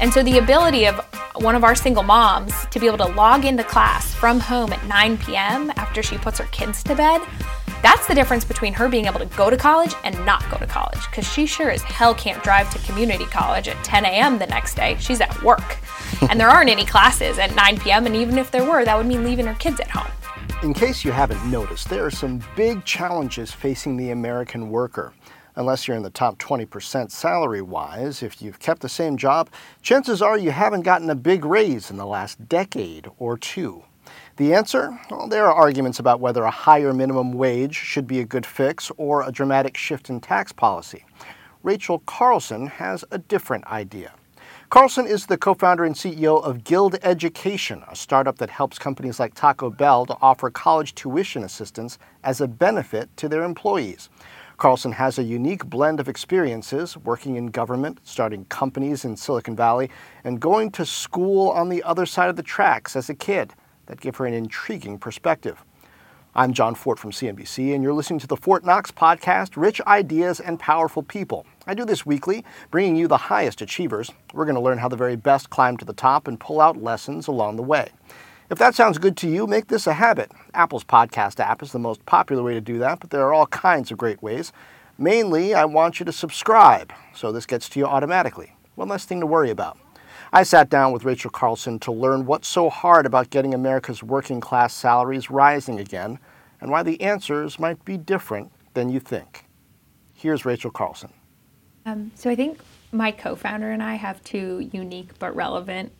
And so the ability of one of our single moms to be able to log into class from home at 9 p.m. after she puts her kids to bed, that's the difference between her being able to go to college and not go to college. Because she sure as hell can't drive to community college at 10 a.m. the next day. She's at work. and there aren't any classes at 9 p.m. And even if there were, that would mean leaving her kids at home. In case you haven't noticed, there are some big challenges facing the American worker unless you're in the top 20% salary wise. If you've kept the same job, chances are you haven't gotten a big raise in the last decade or two. The answer? Well, there are arguments about whether a higher minimum wage should be a good fix or a dramatic shift in tax policy. Rachel Carlson has a different idea. Carlson is the co founder and CEO of Guild Education, a startup that helps companies like Taco Bell to offer college tuition assistance as a benefit to their employees. Carlson has a unique blend of experiences working in government, starting companies in Silicon Valley, and going to school on the other side of the tracks as a kid that give her an intriguing perspective. I'm Jon Fortt from CNBC, and you're listening to the Fortt Knox podcast Rich Ideas and Powerful People. I do this weekly, bringing you the highest achievers. We're going to learn how the very best climb to the top and pull out lessons along the way. If that sounds good to you, make this a habit. Apple's podcast app is the most popular way to do that, but there are all kinds of great ways. Mainly, I want you to subscribe, so this gets to you automatically. One less thing to worry about. I sat down with Rachel Carlson to learn what's so hard about getting America's working class salaries rising again, and why the answers might be different than you think. Here's Rachel Carlson. Um, so I think my co-founder and I have two unique but relevant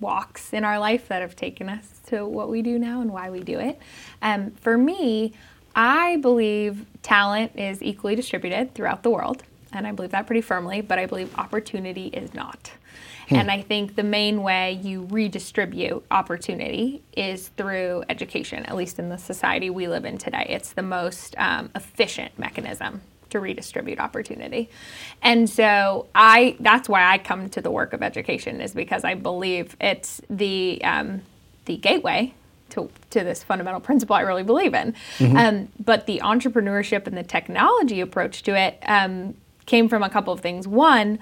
walks in our life that have taken us to what we do now and why we do it. Um, for me, I believe talent is equally distributed throughout the world, and I believe that pretty firmly. But I believe opportunity is not. Hmm. And I think the main way you redistribute opportunity is through education, at least in the society we live in today. It's the most um, efficient mechanism to redistribute opportunity. And so I that's why I come to the work of education is because I believe it's the um, the gateway to, to this fundamental principle I really believe in. Mm-hmm. Um, but the entrepreneurship and the technology approach to it um, came from a couple of things. One,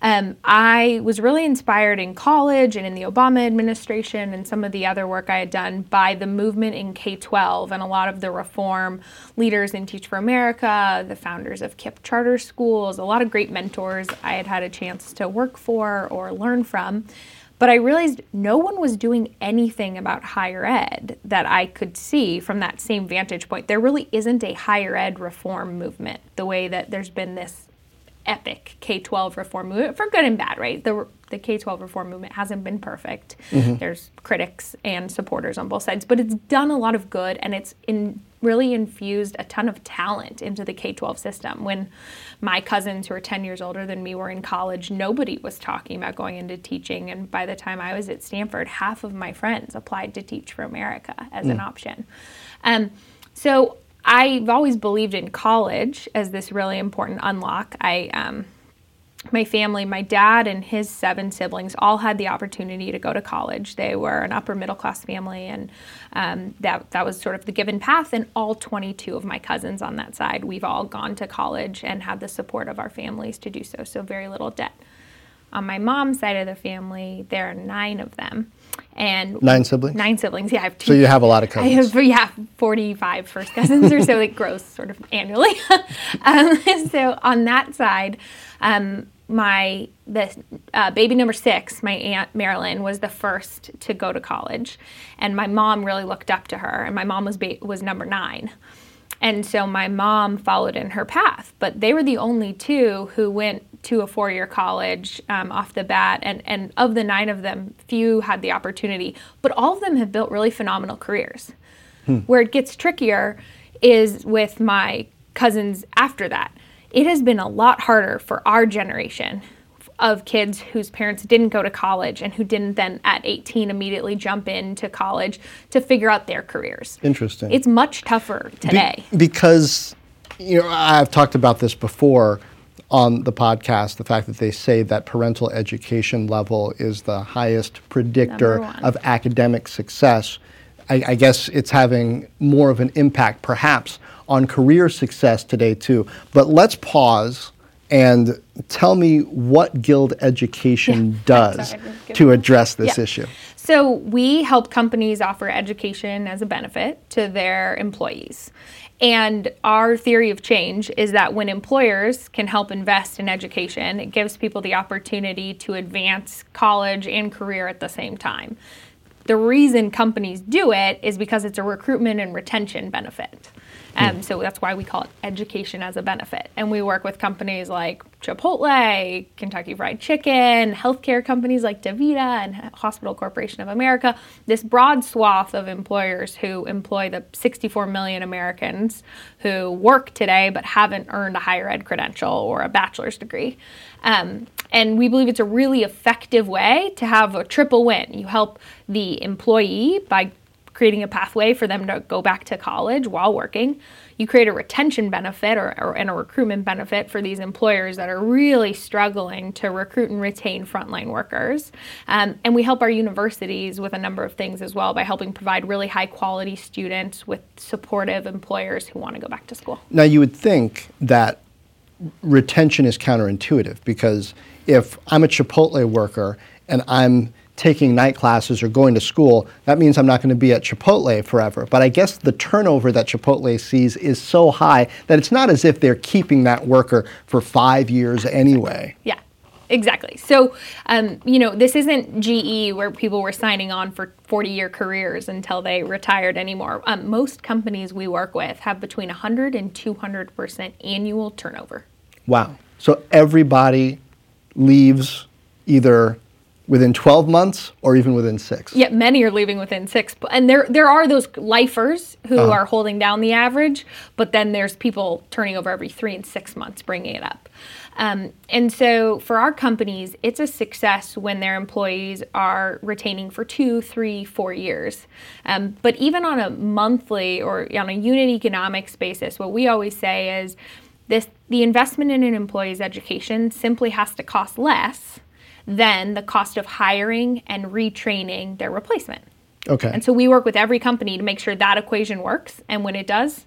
um, I was really inspired in college and in the Obama administration and some of the other work I had done by the movement in K 12 and a lot of the reform leaders in Teach for America, the founders of KIPP charter schools, a lot of great mentors I had had a chance to work for or learn from. But I realized no one was doing anything about higher ed that I could see from that same vantage point. There really isn't a higher ed reform movement the way that there's been this epic K 12 reform movement for good and bad, right? The, the K 12 reform movement hasn't been perfect. Mm-hmm. There's critics and supporters on both sides, but it's done a lot of good and it's in, really infused a ton of talent into the K 12 system. When my cousins who are 10 years older than me were in college, nobody was talking about going into teaching. And by the time I was at Stanford, half of my friends applied to Teach for America as mm. an option. Um, so I've always believed in college as this really important unlock. I um, my family, my dad and his seven siblings all had the opportunity to go to college. They were an upper middle class family, and um, that that was sort of the given path. And all 22 of my cousins on that side, we've all gone to college and had the support of our families to do so. So very little debt. On my mom's side of the family, there are nine of them. And nine siblings. Nine siblings. Yeah, I have two. So you have a lot of cousins. I have yeah, forty-five first cousins or so. It grows sort of annually. um, so on that side, um, my the uh, baby number six, my aunt Marilyn, was the first to go to college, and my mom really looked up to her. And my mom was ba- was number nine. And so my mom followed in her path, but they were the only two who went to a four year college um, off the bat. And, and of the nine of them, few had the opportunity, but all of them have built really phenomenal careers. Hmm. Where it gets trickier is with my cousins after that. It has been a lot harder for our generation of kids whose parents didn't go to college and who didn't then at 18 immediately jump into college to figure out their careers. Interesting. It's much tougher today. Be- because, you know, I've talked about this before on the podcast the fact that they say that parental education level is the highest predictor of academic success. I, I guess it's having more of an impact, perhaps, on career success today, too. But let's pause and tell me what Guild Education Yeah. does Sorry, I didn't give to address this Yeah. issue. So we help companies offer education as a benefit to their employees. And our theory of change is that when employers can help invest in education, it gives people the opportunity to advance college and career at the same time. The reason companies do it is because it's a recruitment and retention benefit. Um, so that's why we call it education as a benefit. And we work with companies like Chipotle, Kentucky Fried Chicken, healthcare companies like DaVita and Hospital Corporation of America, this broad swath of employers who employ the 64 million Americans who work today but haven't earned a higher ed credential or a bachelor's degree. Um, and we believe it's a really effective way to have a triple win. You help the employee by creating a pathway for them to go back to college while working. You create a retention benefit or, or and a recruitment benefit for these employers that are really struggling to recruit and retain frontline workers. Um, and we help our universities with a number of things as well by helping provide really high quality students with supportive employers who want to go back to school. Now, you would think that retention is counterintuitive because if I'm a Chipotle worker and I'm taking night classes or going to school, that means I'm not going to be at Chipotle forever. But I guess the turnover that Chipotle sees is so high that it's not as if they're keeping that worker for five years anyway. Yeah, exactly. So, um, you know, this isn't GE where people were signing on for 40 year careers until they retired anymore. Um, most companies we work with have between 100 and 200% annual turnover. Wow. So everybody leaves either within 12 months or even within six. Yet many are leaving within six. And there, there are those lifers who Uh-huh. are holding down the average, but then there's people turning over every three and six months, bringing it up. Um, and so for our companies, it's a success when their employees are retaining for two, three, four years. Um, but even on a monthly or on a unit economics basis, what we always say is this: the investment in an employee's education simply has to cost less than the cost of hiring and retraining their replacement. Okay. And so we work with every company to make sure that equation works. And when it does,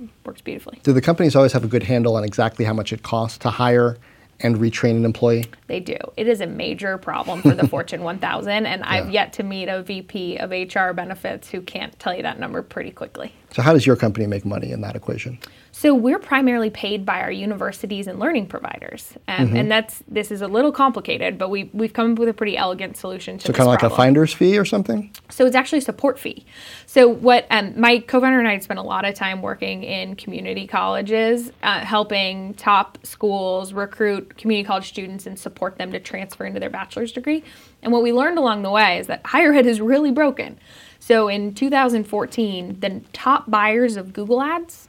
it works beautifully. Do the companies always have a good handle on exactly how much it costs to hire and retrain an employee? They do. It is a major problem for the Fortune 1000. And I've yet to meet a VP of HR benefits who can't tell you that number pretty quickly. So, how does your company make money in that equation? So we're primarily paid by our universities and learning providers, um, Mm-hmm. and that's this is a little complicated, but we we've come up with a pretty elegant solution to So, kind of like a finder's fee or something? So it's actually a support fee. So what um, my co-founder and I spent a lot of time working in community colleges, uh, helping top schools recruit community college students and support them to transfer into their bachelor's degree. And what we learned along the way is that higher ed is really broken. So in 2014, the top buyers of Google Ads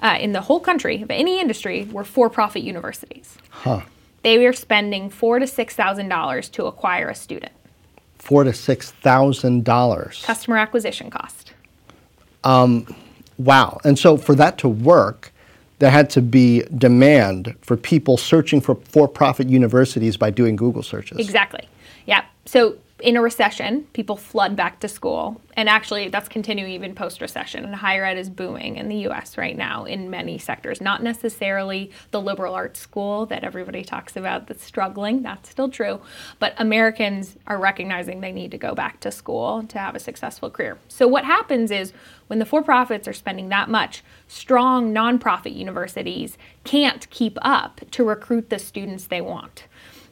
uh, in the whole country of any industry were for-profit universities. Huh. They were spending four to six thousand dollars to acquire a student. Four to six thousand dollars. Customer acquisition cost. Um, Wow. And so, for that to work, there had to be demand for people searching for for-profit universities by doing Google searches. Exactly. Yeah. So in a recession, people flood back to school. And actually, that's continuing even post recession. And higher ed is booming in the US right now in many sectors. Not necessarily the liberal arts school that everybody talks about that's struggling. That's still true. But Americans are recognizing they need to go back to school to have a successful career. So what happens is when the for profits are spending that much, strong nonprofit universities can't keep up to recruit the students they want.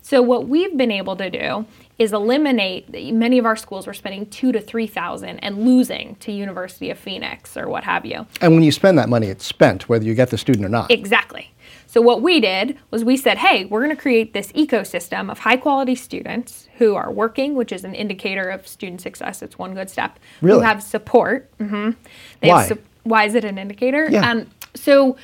So what we've been able to do is eliminate many of our schools were spending two to three thousand and losing to University of Phoenix or what have you. And when you spend that money, it's spent, whether you get the student or not. Exactly. So what we did was we said, hey, we're going to create this ecosystem of high quality students who are working, which is an indicator of student success. It's one good step. Really? Who have support. hmm They Why? Have su- Why is it an indicator? Yeah. Um, so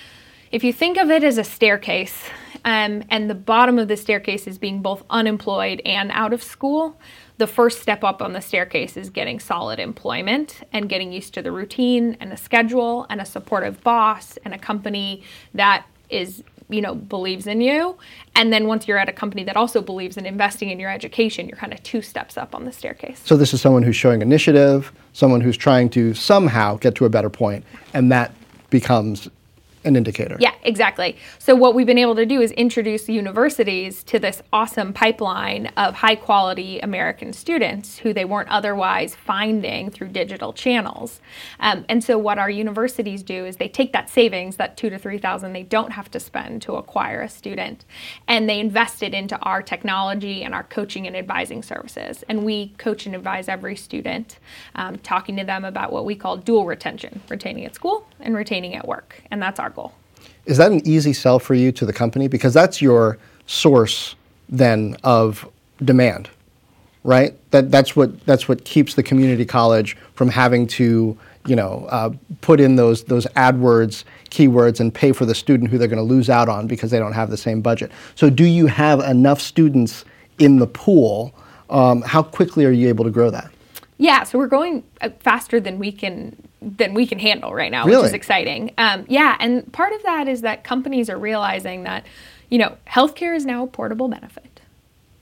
if you think of it as a staircase, um, and the bottom of the staircase is being both unemployed and out of school, the first step up on the staircase is getting solid employment and getting used to the routine and a schedule and a supportive boss and a company that is you know believes in you. And then once you're at a company that also believes in investing in your education you're kind of two steps up on the staircase. So this is someone who's showing initiative, someone who's trying to somehow get to a better point, and that becomes an indicator. Yeah, exactly. So what we've been able to do is introduce universities to this awesome pipeline of high quality American students who they weren't otherwise finding through digital channels. Um, and so what our universities do is they take that savings, that two to three thousand they don't have to spend to acquire a student, and they invest it into our technology and our coaching and advising services. And we coach and advise every student, um, talking to them about what we call dual retention, retaining at school and retaining at work. And that's our goal. Is that an easy sell for you to the company? Because that's your source then of demand, right? That, that's, what, that's what keeps the community college from having to you know, uh, put in those, those AdWords keywords and pay for the student who they're going to lose out on because they don't have the same budget. So do you have enough students in the pool? Um, how quickly are you able to grow that? Yeah, so we're going uh, faster than we can than we can handle right now, which is exciting. Um, yeah, and part of that is that companies are realizing that, you know, healthcare is now a portable benefit.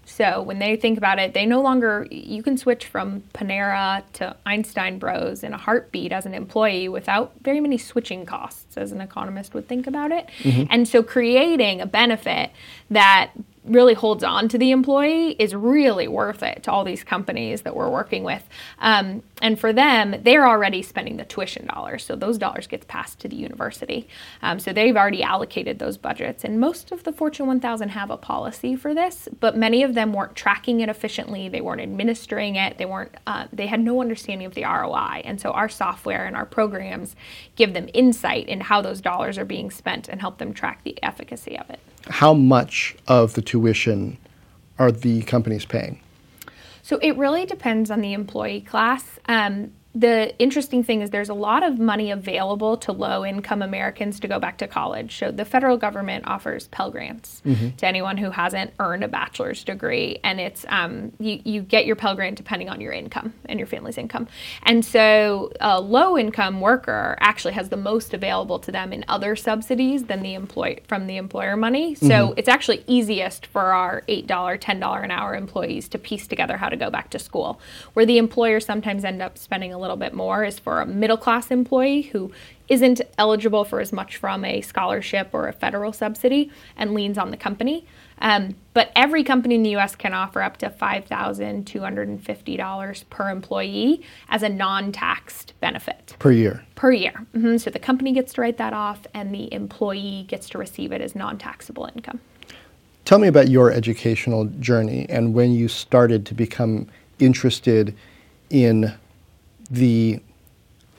So when they think about it, they no longer you can switch from Panera to Einstein Bros in a heartbeat as an employee without very many switching costs, as an economist would think about it. And so creating a benefit that really holds on to the employee is really worth it to all these companies that we're working with. Um, and for them, they're already spending the tuition dollars, so those dollars gets passed to the university. Um, so they've already allocated those budgets, and most of the Fortune 1000 have a policy for this, but many of them weren't tracking it efficiently. They weren't administering it. They weren't. Uh, they had no understanding of the ROI, and so our software and our programs give them insight into how those dollars are being spent and help them track the efficacy of it. How much of the tuition are the companies paying? So it really depends on the employee class. Um, the interesting thing is there's a lot of money available to low income Americans to go back to college. So the federal government offers Pell Grants to anyone who hasn't earned a bachelor's degree. And it's, um, you, you get your Pell Grant depending on your income and your family's income. And so a low income worker actually has the most available to them in other subsidies than the employ from the employer money. So it's actually easiest for our $8, $10 an hour employees to piece together how to go back to school. Where the employers sometimes end up spending a little bit more is for a middle class employee who isn't eligible for as much from a scholarship or a federal subsidy and leans on the company. Um, but every company in the US can offer up to $5,250 per employee as a non taxed benefit Per year. per year. hmm So the company gets to write that off and the employee gets to receive it as non taxable income. Tell me about your educational journey and when you started to become interested in the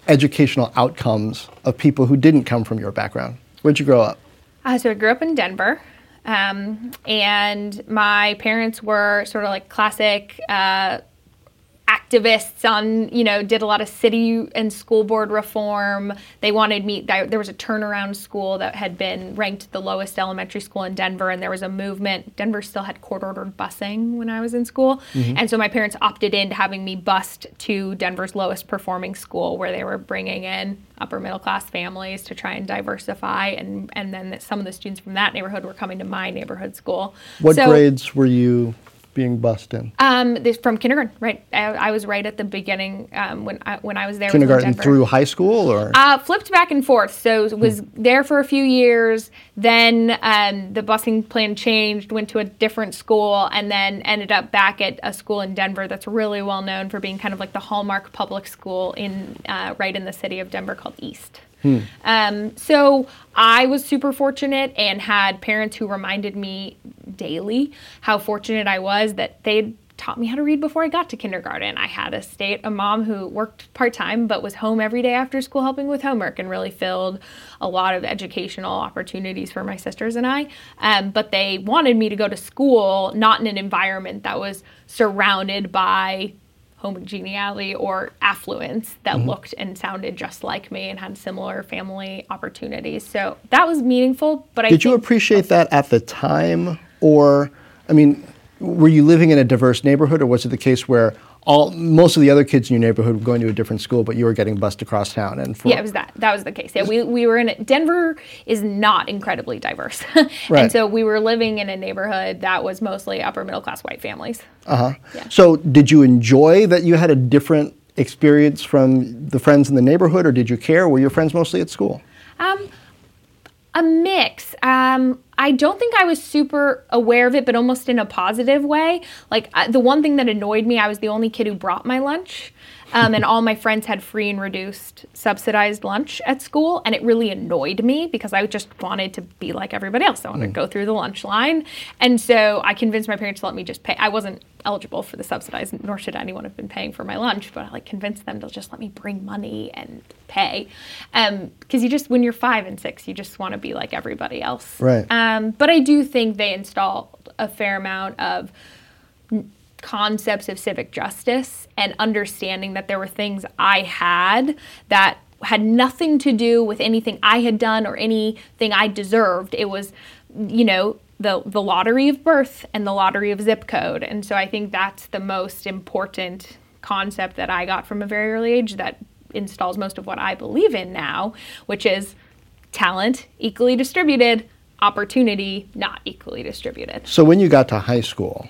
educational outcomes of people who didn't come from your background. Where'd you grow up? Uh, so I grew up in Denver, um, and my parents were sort of like classic uh, activists on, you know, did a lot of city and school board reform. They wanted me, there was a turnaround school that had been ranked the lowest elementary school in Denver, and there was a movement. Denver still had court ordered busing when I was in school. Mm-hmm. And so my parents opted into having me bused to Denver's lowest performing school where they were bringing in upper middle class families to try and diversify. And, and then some of the students from that neighborhood were coming to my neighborhood school. What So- grades were you being bussed in? um, this from kindergarten, right? I, I was right at the beginning um, when I, when I was there. Kindergarten through high school or? Uh, flipped back and forth. So was there for a few years. Then um, the busing plan changed, went to a different school, and then ended up back at a school in Denver that's really well known for being kind of like the hallmark public school in uh, right in the city of Denver called East. Um, so I was super fortunate and had parents who reminded me daily how fortunate I was that they'd taught me how to read before I got to kindergarten. I had a state a mom who worked part-time but was home every day after school helping with homework and really filled a lot of educational opportunities for my sisters and I. Um, but they wanted me to go to school not in an environment that was surrounded by homogeneity or affluence that Mm-hmm. looked and sounded just like me and had similar family opportunities. So that was meaningful. But I Did you appreciate that at the time, or I mean, were you living in a diverse neighborhood, or was it the case where all most of the other kids in your neighborhood were going to a different school, but you were getting bused across town? And for, Yeah, it was that. That was the case. Yeah, we, we were in. Denver is not incredibly diverse, Right. and so we were living in a neighborhood that was mostly upper middle class white families. Uh Yeah. So, did you enjoy that you had a different experience from the friends in the neighborhood, or did you care? Were your friends mostly at school? Um, a mix. Um, I don't think I was super aware of it, but almost in a positive way. Like uh, the one thing that annoyed me, I was the only kid who brought my lunch. Um, and all my friends had free and reduced subsidized lunch at school. And it really annoyed me because I just wanted to be like everybody else. I wanted to go through the lunch line. And so I convinced my parents to let me just pay. I wasn't eligible for the subsidized, nor should anyone have been paying for my lunch, but I like convinced them to just let me bring money and pay. Because you just, when you're five and six, you just want to be like everybody else. Right. Um, but I do think they installed a fair amount of concepts of civic justice and understanding that there were things I had that had nothing to do with anything I had done or anything I deserved. It was, you know, the the lottery of birth and the lottery of zip code. And so I think that's the most important concept that I got from a very early age that installs most of what I believe in now, which is talent equally distributed, opportunity not equally distributed. So, when you got to high school,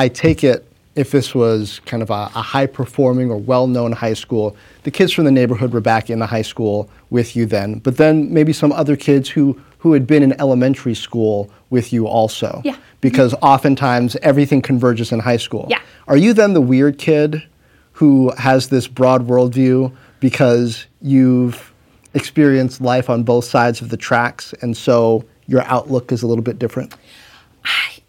I take it if this was kind of a, a high performing or well known high school, the kids from the neighborhood were back in the high school with you then, but then maybe some other kids who, who had been in elementary school with you also. Yeah. Because oftentimes everything converges in high school. Yeah. Are you then the weird kid who has this broad worldview because you've experienced life on both sides of the tracks and so your outlook is a little bit different? I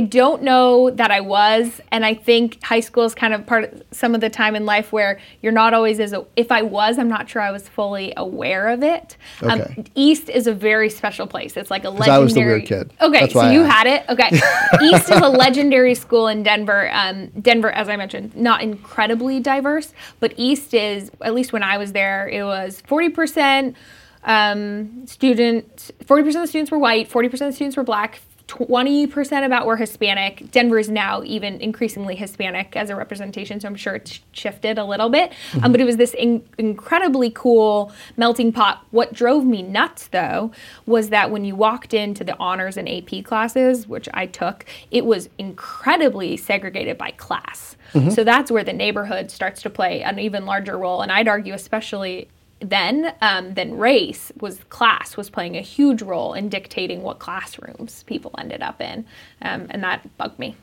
don't know that I was, and I think high school is kind of part of some of the time in life where you're not always as. A, if I was, I'm not sure I was fully aware of it. Um, Okay. East is a very special place. It's like a legendary. I was the weird kid. Okay, That's so I you had it. Okay, East is a legendary school in Denver. Um, Denver, as I mentioned, not incredibly diverse, but East is at least when I was there, it was 40 percent um, student, 40% of the students were white, 40% of the students were black, 20% about were Hispanic. Denver is now even increasingly Hispanic as a representation, so I'm sure it's shifted a little bit. Um, but it was this in- incredibly cool melting pot. What drove me nuts, though, was that when you walked into the honors and AP classes, which I took, it was incredibly segregated by class. So that's where the neighborhood starts to play an even larger role. And I'd argue, especially then um, then race was class was playing a huge role in dictating what classrooms people ended up in. Um, and that bugged me.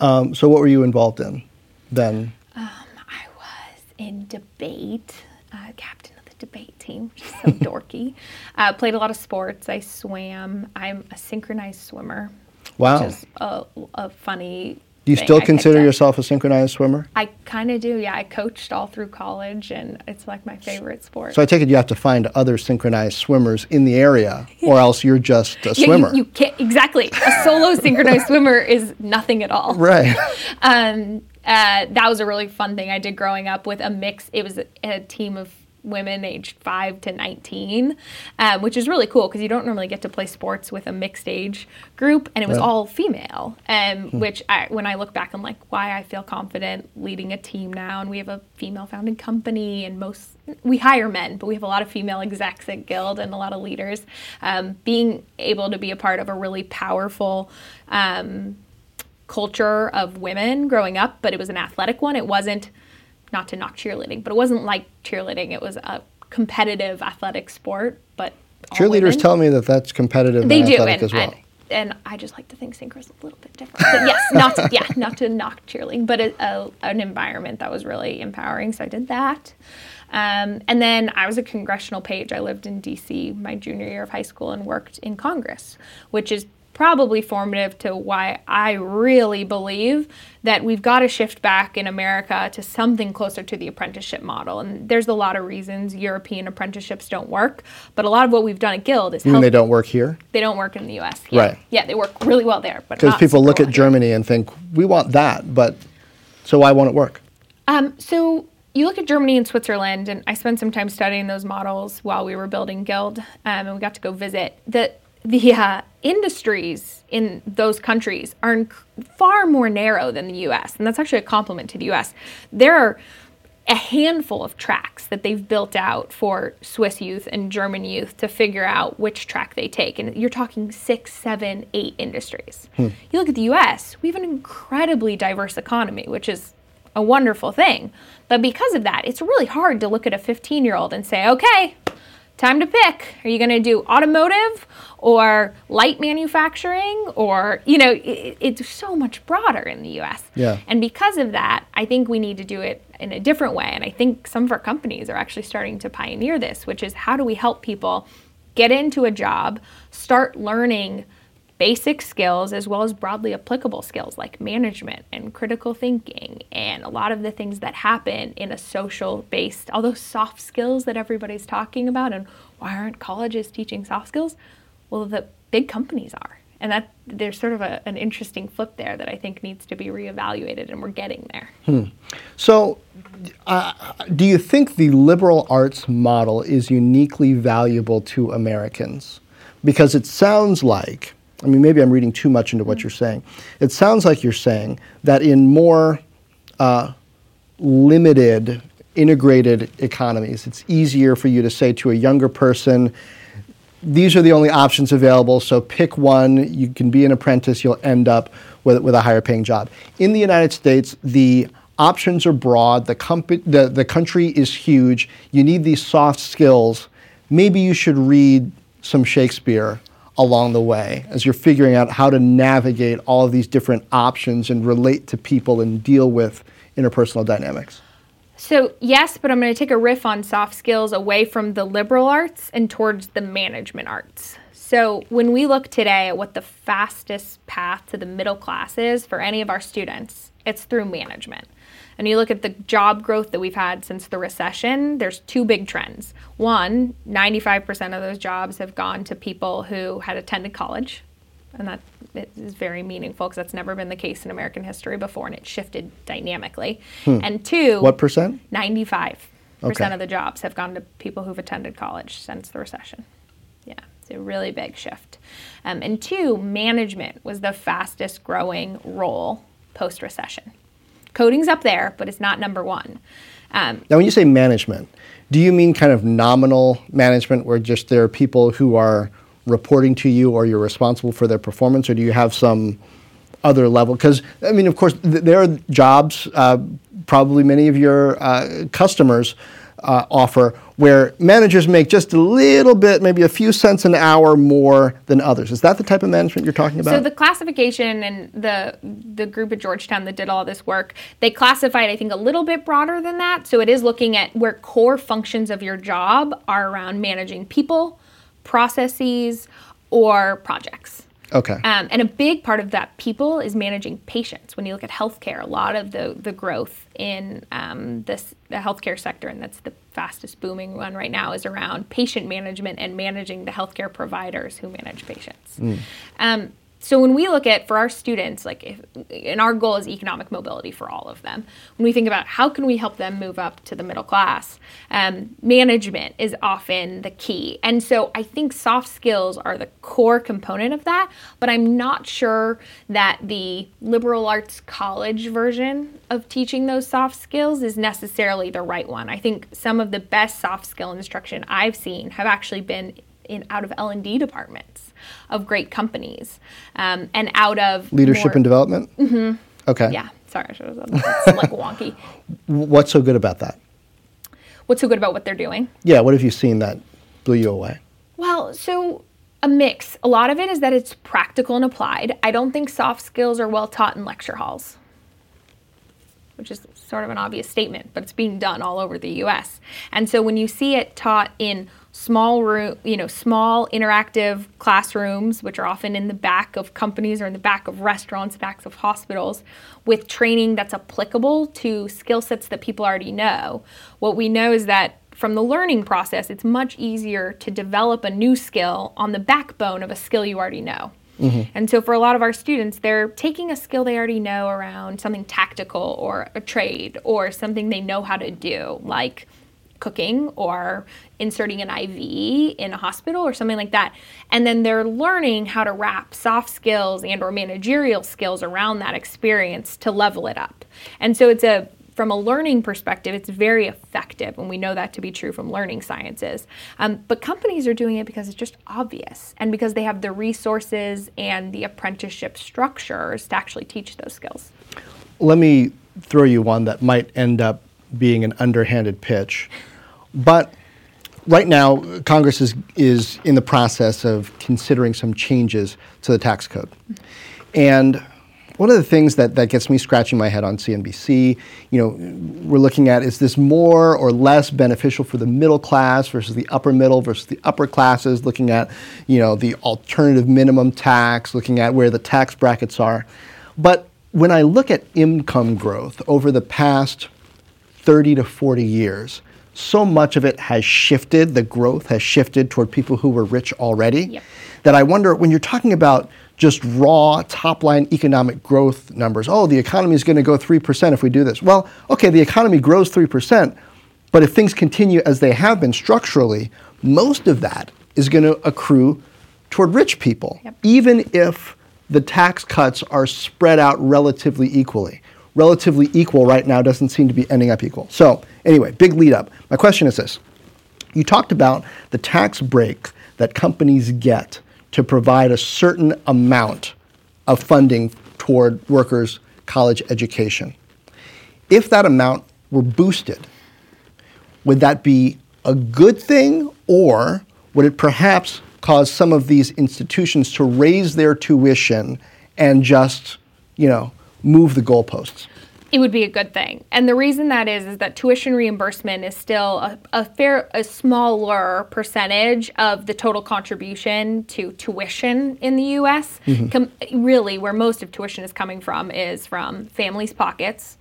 Um, so, what were you involved in then? i was in debate uh, captain of the debate team which is so dorky. Uh, played a lot of sports. I swam. I'm a synchronized swimmer Wow. which is a, a funny Do you still consider yourself a synchronized swimmer? i kind of do yeah i coached all through college and it's like my favorite sport So, I take it you have to find other synchronized swimmers in the area, or else you're just a Yeah, you- swimmer. You, can't exactly. A solo synchronized swimmer is nothing at all. right. Um, uh, that was a really fun thing I did growing up with a mix. It was a, a team of women aged five to 19, um, which is really cool because you don't normally get to play sports with a mixed age group, and it was Right. all female. Um, Which, I, when I look back, I'm like, why I feel confident leading a team now, and we have a female-founded company, and most we hire men, but we have a lot of female execs at Guild and a lot of leaders. Um, being able to be a part of a really powerful. Um, culture of women growing up, but it was an athletic one. It wasn't, not to knock cheerleading, but it wasn't like cheerleading. It was a competitive athletic sport, but Cheerleaders tell me that that's competitive they and do, athletic and, as well. and and I just like to think synchro's a little bit different. But yes, not to, yeah, not to knock cheerleading, but a, a, an environment that was really empowering. So I did that. Um, and then I was a congressional page. I lived in D.C. my junior year of high school and worked in Congress, which is probably formative to why I really believe that we've got to shift back in America to something closer to the apprenticeship model. And there's a lot of reasons European apprenticeships don't work, but a lot of what we've done at Guild is You mean they don't work here? they don't work in the U.S. Yeah. Right. Yeah, they work really well there, but Because people look well at here. Germany and think, we want that, but So why won't it work? Um, so you look at Germany and Switzerland, and I spent some time studying those models while we were building Guild, um, and we got to go visit. The the uh, industries in those countries are inc- far more narrow than the U.S., and that's actually a compliment to the U.S. There are a handful of tracks that they've built out for Swiss youth and German youth to figure out which track they take. And you're talking six, seven, eight industries. Hmm. You look at the US, we have an incredibly diverse economy, which is a wonderful thing. But because of that, it's really hard to look at a 15 year old and say, okay, time to pick. Are you going to do automotive or light manufacturing? Or, you know, it, it's so much broader in the US. Yeah. And because of that, I think we need to do it in a different way. And I think some of our companies are actually starting to pioneer this, which is how do we help people get into a job, start learning basic skills as well as broadly applicable skills like management and critical thinking and a lot of the things that happen in a social based all those soft skills that everybody's talking about and why aren't colleges teaching soft skills well the big companies are and that there's sort of a, an interesting flip there that I think needs to be reevaluated, and we're getting there. Hmm. So, uh, do you think the liberal arts model is uniquely valuable to Americans? Because it sounds like I mean, maybe I'm reading too much into what mm. you're saying. It sounds like you're saying that in more uh, limited, integrated economies, it's easier for you to say to a younger person, these are the only options available, so pick one. You can be an apprentice, you'll end up with, with a higher paying job. In the United States, the options are broad, the, comp- the, the country is huge, you need these soft skills. Maybe you should read some Shakespeare along the way as you're figuring out how to navigate all of these different options and relate to people and deal with interpersonal dynamics? So, yes, but I'm going to take a riff on soft skills away from the liberal arts and towards the management arts. So, when we look today at what the fastest path to the middle class is for any of our students, it's through management and you look at the job growth that we've had since the recession, there's two big trends. One, 95% of those jobs have gone to people who had attended college, and that is very meaningful because that's never been the case in American history before, and it shifted dynamically. Hmm. And two, what percent? 95 percent okay. of the jobs have gone to people who've attended college since the recession. Yeah, it's a really big shift. Um, and two, management was the fastest growing role post recession. Coding's up there, but it's not number one. Um, now, when you say management, do you mean kind of nominal management where just there are people who are reporting to you or you're responsible for their performance, or do you have some other level? Because, I mean, of course, th- there are jobs, uh, probably many of your uh, customers uh, offer where managers make just a little bit, maybe a few cents an hour more than others. Is that the type of management you're talking about? So the classification and the the group at Georgetown that did all this work, they classified I think a little bit broader than that. So it is looking at where core functions of your job are around managing people, processes, or projects. Okay. Um, and a big part of that people is managing patients. When you look at healthcare, a lot of the, the growth in um, this the healthcare sector, and that's the fastest booming one right now, is around patient management and managing the healthcare providers who manage patients. Mm. Um, so when we look at for our students, like if, and our goal is economic mobility for all of them. When we think about how can we help them move up to the middle class, um, management is often the key. And so I think soft skills are the core component of that. But I'm not sure that the liberal arts college version of teaching those soft skills is necessarily the right one. I think some of the best soft skill instruction I've seen have actually been in out of L&D departments of great companies um, and out of leadership more, and development. Mm-hmm. Okay. Yeah. Sorry, that's like wonky. What's so good about that? What's so good about what they're doing? Yeah. What have you seen that blew you away? Well, so a mix. A lot of it is that it's practical and applied. I don't think soft skills are well taught in lecture halls which is sort of an obvious statement, but it's being done all over the US. And so when you see it taught in small room, you know, small interactive classrooms, which are often in the back of companies or in the back of restaurants, backs of hospitals, with training that's applicable to skill sets that people already know. What we know is that from the learning process, it's much easier to develop a new skill on the backbone of a skill you already know. Mm-hmm. And so for a lot of our students, they're taking a skill they already know around something tactical or a trade or something they know how to do, like cooking or inserting an IV in a hospital or something like that. And then they're learning how to wrap soft skills and or managerial skills around that experience to level it up. And so it's a from a learning perspective, it's very effective, and we know that to be true from learning sciences. Um, but companies are doing it because it's just obvious and because they have the resources and the apprenticeship structures to actually teach those skills. Let me throw you one that might end up being an underhanded pitch. But right now, Congress is, is in the process of considering some changes to the tax code. And one of the things that, that gets me scratching my head on CNBC, you know, we're looking at is this more or less beneficial for the middle class versus the upper middle versus the upper classes, looking at, you know, the alternative minimum tax, looking at where the tax brackets are. But when I look at income growth over the past 30 to 40 years, so much of it has shifted, the growth has shifted toward people who were rich already, yep. that I wonder when you're talking about just raw top line economic growth numbers, oh, the economy is going to go 3% if we do this. Well, okay, the economy grows 3%, but if things continue as they have been structurally, most of that is going to accrue toward rich people, yep. even if the tax cuts are spread out relatively equally relatively equal right now doesn't seem to be ending up equal. So, anyway, big lead up. My question is this You talked about the tax break that companies get to provide a certain amount of funding toward workers' college education. If that amount were boosted, would that be a good thing or would it perhaps cause some of these institutions to raise their tuition and just, you know, move the goalposts? It would be a good thing. And the reason that is is that tuition reimbursement is still a, a fair a smaller percentage of the total contribution to tuition in the US. Mm-hmm. Com- really where most of tuition is coming from is from families' pockets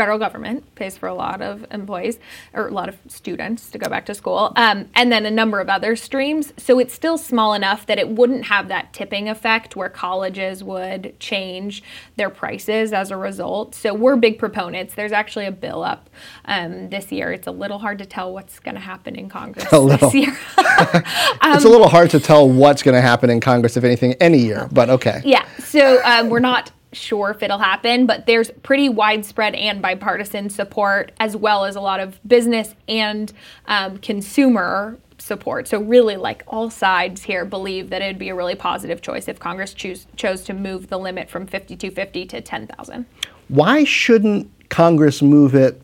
federal government pays for a lot of employees or a lot of students to go back to school, um, and then a number of other streams. So it's still small enough that it wouldn't have that tipping effect where colleges would change their prices as a result. So we're big proponents. There's actually a bill up um, this year. It's a little hard to tell what's going to happen in Congress this year. um, it's a little hard to tell what's going to happen in Congress, if anything, any year. But okay. Yeah. So um, we're not sure if it'll happen, but there's pretty widespread and bipartisan support, as well as a lot of business and um, consumer support. So really, like all sides here believe that it'd be a really positive choice if Congress choose, chose to move the limit from 5250 to 10,000. Why shouldn't Congress move it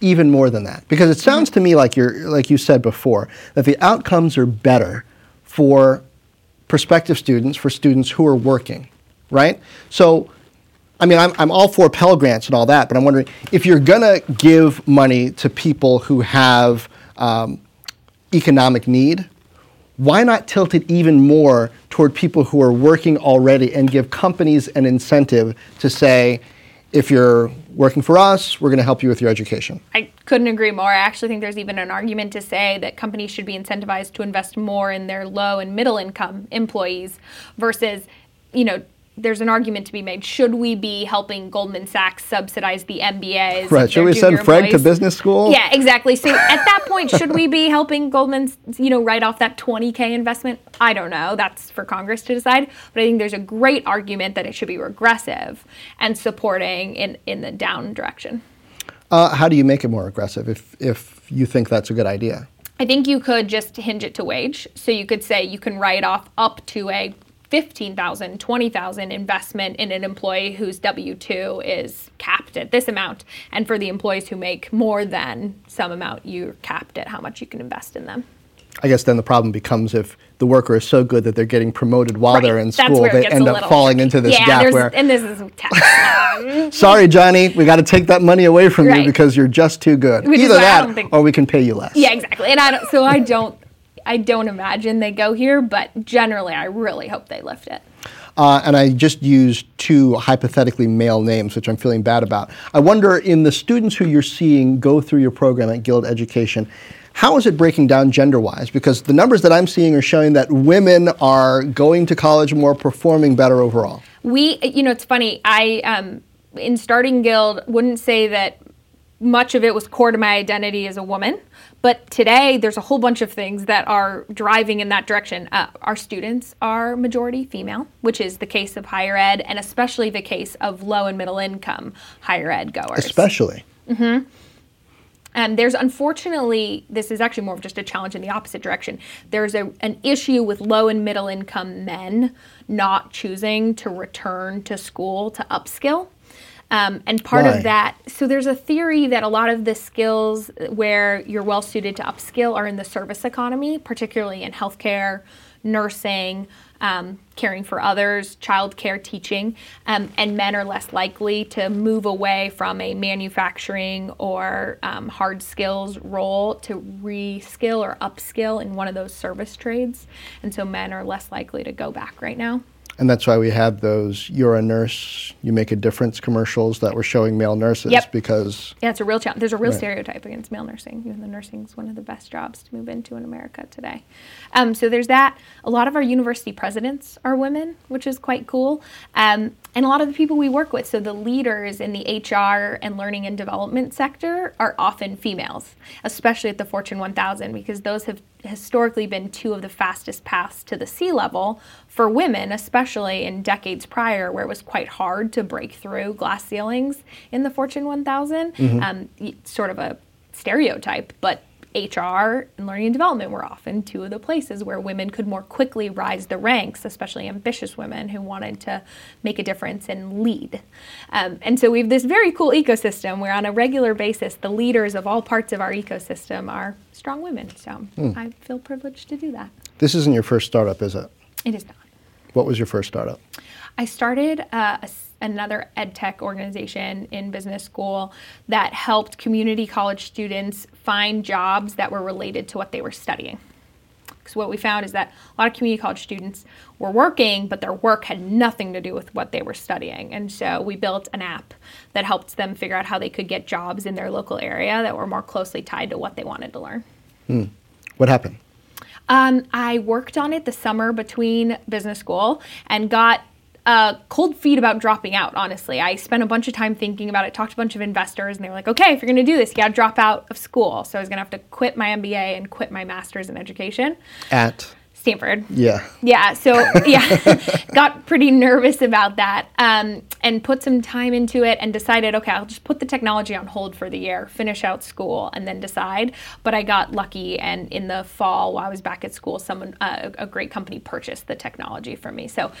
even more than that? Because it sounds to me like you're like you said before that the outcomes are better for prospective students, for students who are working, right? So I mean, I'm, I'm all for Pell Grants and all that, but I'm wondering if you're going to give money to people who have um, economic need, why not tilt it even more toward people who are working already and give companies an incentive to say, if you're working for us, we're going to help you with your education. I couldn't agree more. I actually think there's even an argument to say that companies should be incentivized to invest more in their low and middle income employees versus, you know, there's an argument to be made. Should we be helping Goldman Sachs subsidize the MBAs? Right. Should we send Fred employees? to business school? Yeah, exactly. So at that point, should we be helping Goldman, you know, write off that 20K investment? I don't know. That's for Congress to decide. But I think there's a great argument that it should be regressive and supporting in, in the down direction. Uh, how do you make it more aggressive if, if you think that's a good idea? I think you could just hinge it to wage. So you could say you can write off up to a 15,000, 20,000 investment in an employee whose W2 is capped at this amount. And for the employees who make more than some amount, you're capped at how much you can invest in them. I guess then the problem becomes if the worker is so good that they're getting promoted while right. they're in school, they end up falling tricky. into this yeah, gap where. And this is tax. Sorry, Johnny, we got to take that money away from right. you because you're just too good. Which Either that, think... or we can pay you less. Yeah, exactly. And I don't. So I don't I don't imagine they go here, but generally, I really hope they lift it. Uh, and I just used two hypothetically male names, which I'm feeling bad about. I wonder, in the students who you're seeing go through your program at Guild Education, How is it breaking down gender wise? Because the numbers that I'm seeing are showing that women are going to college more, performing better overall. We, you know, it's funny. I, um, in starting Guild, wouldn't say that much of it was core to my identity as a woman. But today, there's a whole bunch of things that are driving in that direction. Uh, our students are majority female, which is the case of higher ed, and especially the case of low and middle income higher ed goers. Especially. Mm-hmm. And there's unfortunately, this is actually more of just a challenge in the opposite direction. There's a, an issue with low and middle income men not choosing to return to school to upskill. Um, and part Why? of that, so there's a theory that a lot of the skills where you're well suited to upskill are in the service economy, particularly in healthcare, nursing, um, caring for others, childcare, teaching, um, and men are less likely to move away from a manufacturing or um, hard skills role to reskill or upskill in one of those service trades. And so men are less likely to go back right now. And that's why we have those "You're a nurse, you make a difference" commercials that were showing male nurses Yep. because Yeah, it's a real challenge. There's a real Right. stereotype against male nursing. Even though nursing is one of the best jobs to move into in America today. Um, so there's that. A lot of our university presidents are women, which is quite cool. Um, and a lot of the people we work with, so the leaders in the HR and learning and development sector, are often females, especially at the Fortune 1000, because those have historically been two of the fastest paths to the C-level for women, especially in decades prior, where it was quite hard to break through glass ceilings in the Fortune 1000. Um, sort of a stereotype, but HR and learning and development were often two of the places where women could more quickly rise the ranks, especially ambitious women who wanted to make a difference and lead. Um, and so we have this very cool ecosystem where, on a regular basis, the leaders of all parts of our ecosystem are strong women. So I feel privileged to do that. this isn't your first startup, is it? It is not. What was your first startup? I started uh, a another ed tech organization in business school that helped community college students find jobs that were related to what they were studying. Because what we found is that a lot of community college students were working, but their work had nothing to do with what they were studying. And so we built an app that helped them figure out how they could get jobs in their local area that were more closely tied to what they wanted to learn. What happened? Um, I worked on it the summer between business school and got uh, cold feet about dropping out, honestly. I spent a bunch of time thinking about it, talked to a bunch of investors, and they were like, okay, if you're going to do this, you got to drop out of school. So I was going to have to quit my MBA and quit my master's in education. At Stanford. yeah. Yeah, so yeah, got pretty nervous about that um, and put some time into it and decided, okay, I'll just put the technology on hold for the year, finish out school, and then decide. But I got lucky, and in the fall, while I was back at school, someone, uh, a great company, purchased the technology from me. So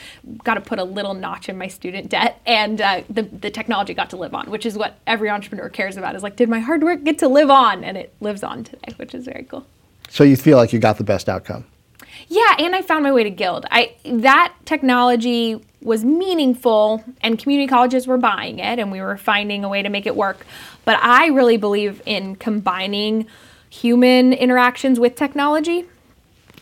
got to put a little notch in my student debt, and uh, the the technology got to live on, which is what every entrepreneur cares about. Is like, did my hard work get to live on? And it lives on today, which is very cool. So you feel like you got the best outcome. Yeah, and I found my way to Guild. I that technology was meaningful and community colleges were buying it and we were finding a way to make it work. But I really believe in combining human interactions with technology.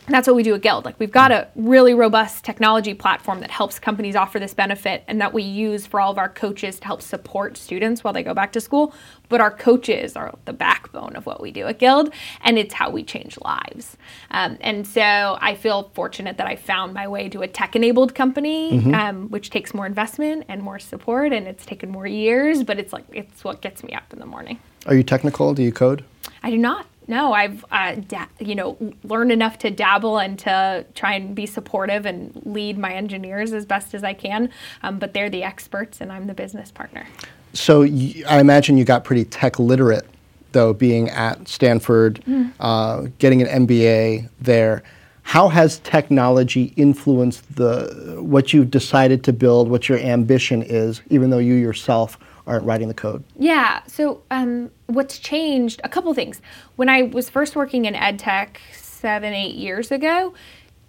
And that's what we do at Guild. Like we've got a really robust technology platform that helps companies offer this benefit and that we use for all of our coaches to help support students while they go back to school. But our coaches are the backbone of what we do at Guild, and it's how we change lives. Um, and so I feel fortunate that I found my way to a tech-enabled company, um, which takes more investment and more support, and it's taken more years. But it's like it's what gets me up in the morning. Are you technical? Do you code? I do not. No, I've uh, da- you know learned enough to dabble and to try and be supportive and lead my engineers as best as I can. Um, but they're the experts, and I'm the business partner. So y- I imagine you got pretty tech literate, though, being at Stanford, uh, getting an MBA there. How has technology influenced the what you've decided to build, what your ambition is, even though you yourself aren't writing the code? Yeah. So um, what's changed? A couple things. When I was first working in ed tech seven, eight years ago,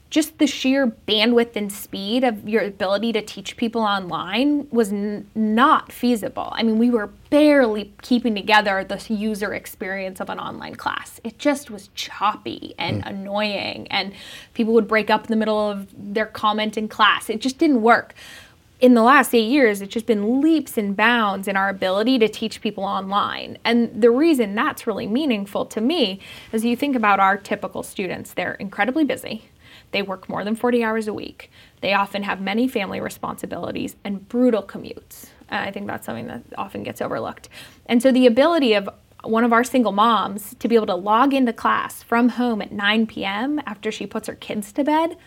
just the sheer bandwidth and speed of your ability to teach people online was n- not feasible. I mean, we were barely keeping together the user experience of an online class. It just was choppy and annoying, and people would break up in the middle of their comment in class. It just didn't work in the last eight years, it's just been leaps and bounds in our ability to teach people online. And the reason that's really meaningful to me is you think about our typical students, they're incredibly busy. They work more than 40 hours a week. They often have many family responsibilities and brutal commutes. And I think that's something that often gets overlooked. And so the ability of one of our single moms to be able to log into class from home at 9 p.m. after she puts her kids to bed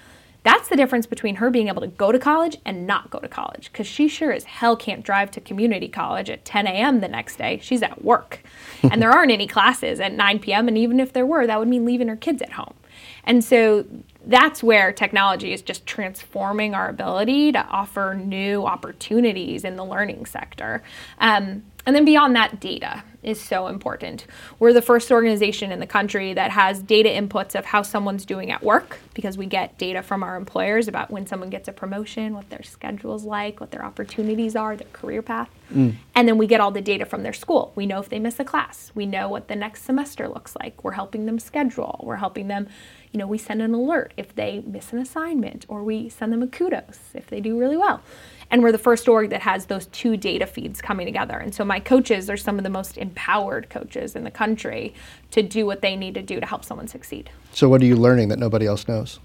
that's the difference between her being able to go to college and not go to college, because she sure as hell can't drive to community college at 10 a.m. the next day. She's at work. and there aren't any classes at 9 p.m., and even if there were, that would mean leaving her kids at home. And so that's where technology is just transforming our ability to offer new opportunities in the learning sector. Um, and then beyond that, data is so important. We're the first organization in the country that has data inputs of how someone's doing at work because we get data from our employers about when someone gets a promotion, what their schedule's like, what their opportunities are, their career path. Mm. And then we get all the data from their school. We know if they miss a class, we know what the next semester looks like. We're helping them schedule, we're helping them you know, we send an alert if they miss an assignment, or we send them a kudos if they do really well. And we're the first org that has those two data feeds coming together. And so my coaches are some of the most empowered coaches in the country to do what they need to do to help someone succeed. So, what are you learning that nobody else knows?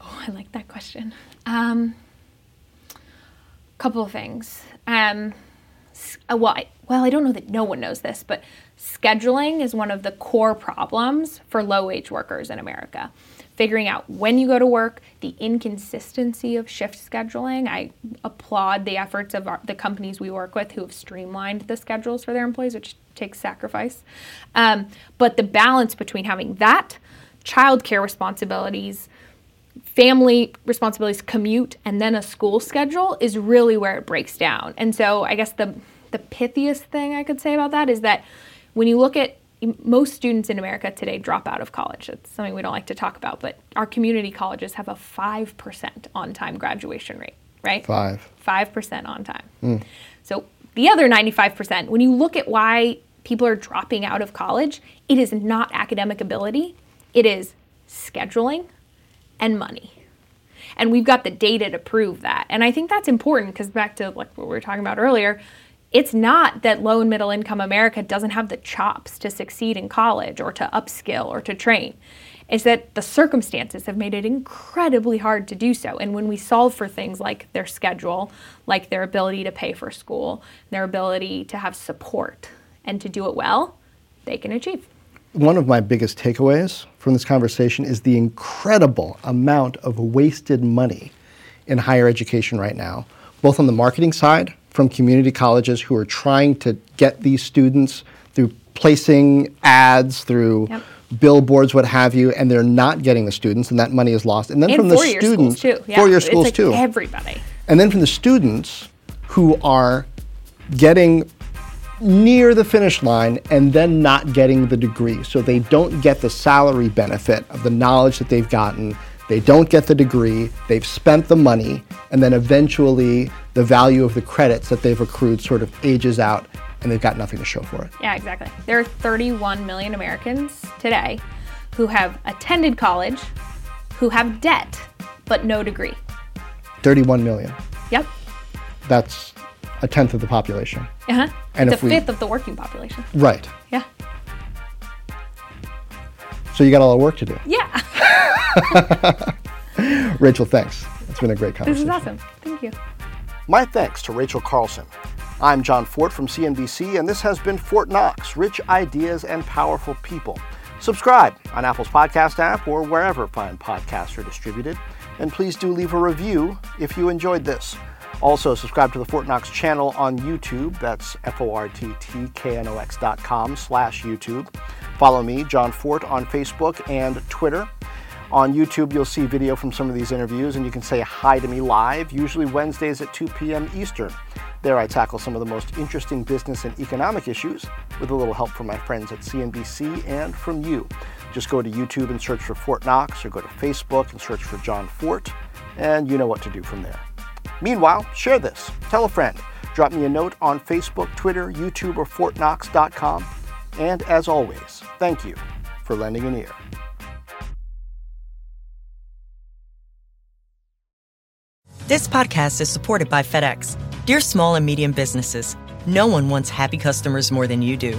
Oh, I like that question. Um, couple of things. Um, uh, well, I, well, I don't know that no one knows this, but scheduling is one of the core problems for low wage workers in America. Figuring out when you go to work, the inconsistency of shift scheduling. I applaud the efforts of our, the companies we work with who have streamlined the schedules for their employees, which takes sacrifice. Um, but the balance between having that, childcare responsibilities, family responsibilities, commute, and then a school schedule is really where it breaks down. And so I guess the the pithiest thing I could say about that is that when you look at most students in America today drop out of college. It's something we don't like to talk about, but our community colleges have a 5% on time graduation rate, right? Five. 5% on time. Mm. So the other 95%, when you look at why people are dropping out of college, it is not academic ability, it is scheduling and money. And we've got the data to prove that. And I think that's important because back to like what we were talking about earlier, it's not that low and middle income America doesn't have the chops to succeed in college or to upskill or to train. It's that the circumstances have made it incredibly hard to do so. And when we solve for things like their schedule, like their ability to pay for school, their ability to have support and to do it well, they can achieve. One of my biggest takeaways from this conversation is the incredible amount of wasted money in higher education right now, both on the marketing side from community colleges who are trying to get these students through placing ads, through yep. billboards, what have you, and they're not getting the students, and that money is lost. And then and from the students, too. Yeah. four-year schools like too, everybody. And then from the students who are getting near the finish line and then not getting the degree. So they don't get the salary benefit of the knowledge that they've gotten they don't get the degree, they've spent the money, and then eventually the value of the credits that they've accrued sort of ages out and they've got nothing to show for it. Yeah, exactly. There are 31 million Americans today who have attended college, who have debt, but no degree. 31 million. Yep. That's a tenth of the population. Uh huh. And it's a fifth we, of the working population. Right. Yeah. So you got a lot of work to do. Yeah. Rachel, thanks. It's been a great conversation. This is awesome. Thank you. My thanks to Rachel Carlson. I'm Jon Fortt from CNBC, and this has been Fortt Knox Rich Ideas and Powerful People. Subscribe on Apple's podcast app or wherever fine podcasts are distributed. And please do leave a review if you enjoyed this. Also, subscribe to the Fortt Knox channel on YouTube. That's F-O-R-T-T-K-N-O-X dot com slash YouTube. Follow me, Jon Fortt, on Facebook and Twitter. On YouTube, you'll see video from some of these interviews, and you can say hi to me live, usually Wednesdays at 2 p.m. Eastern. There, I tackle some of the most interesting business and economic issues with a little help from my friends at CNBC and from you. Just go to YouTube and search for Fortt Knox, or go to Facebook and search for Jon Fortt, and you know what to do from there. Meanwhile, share this, tell a friend, drop me a note on Facebook, Twitter, YouTube, or ForttKnox.com. And as always, thank you for lending an ear. This podcast is supported by FedEx. Dear small and medium businesses, no one wants happy customers more than you do.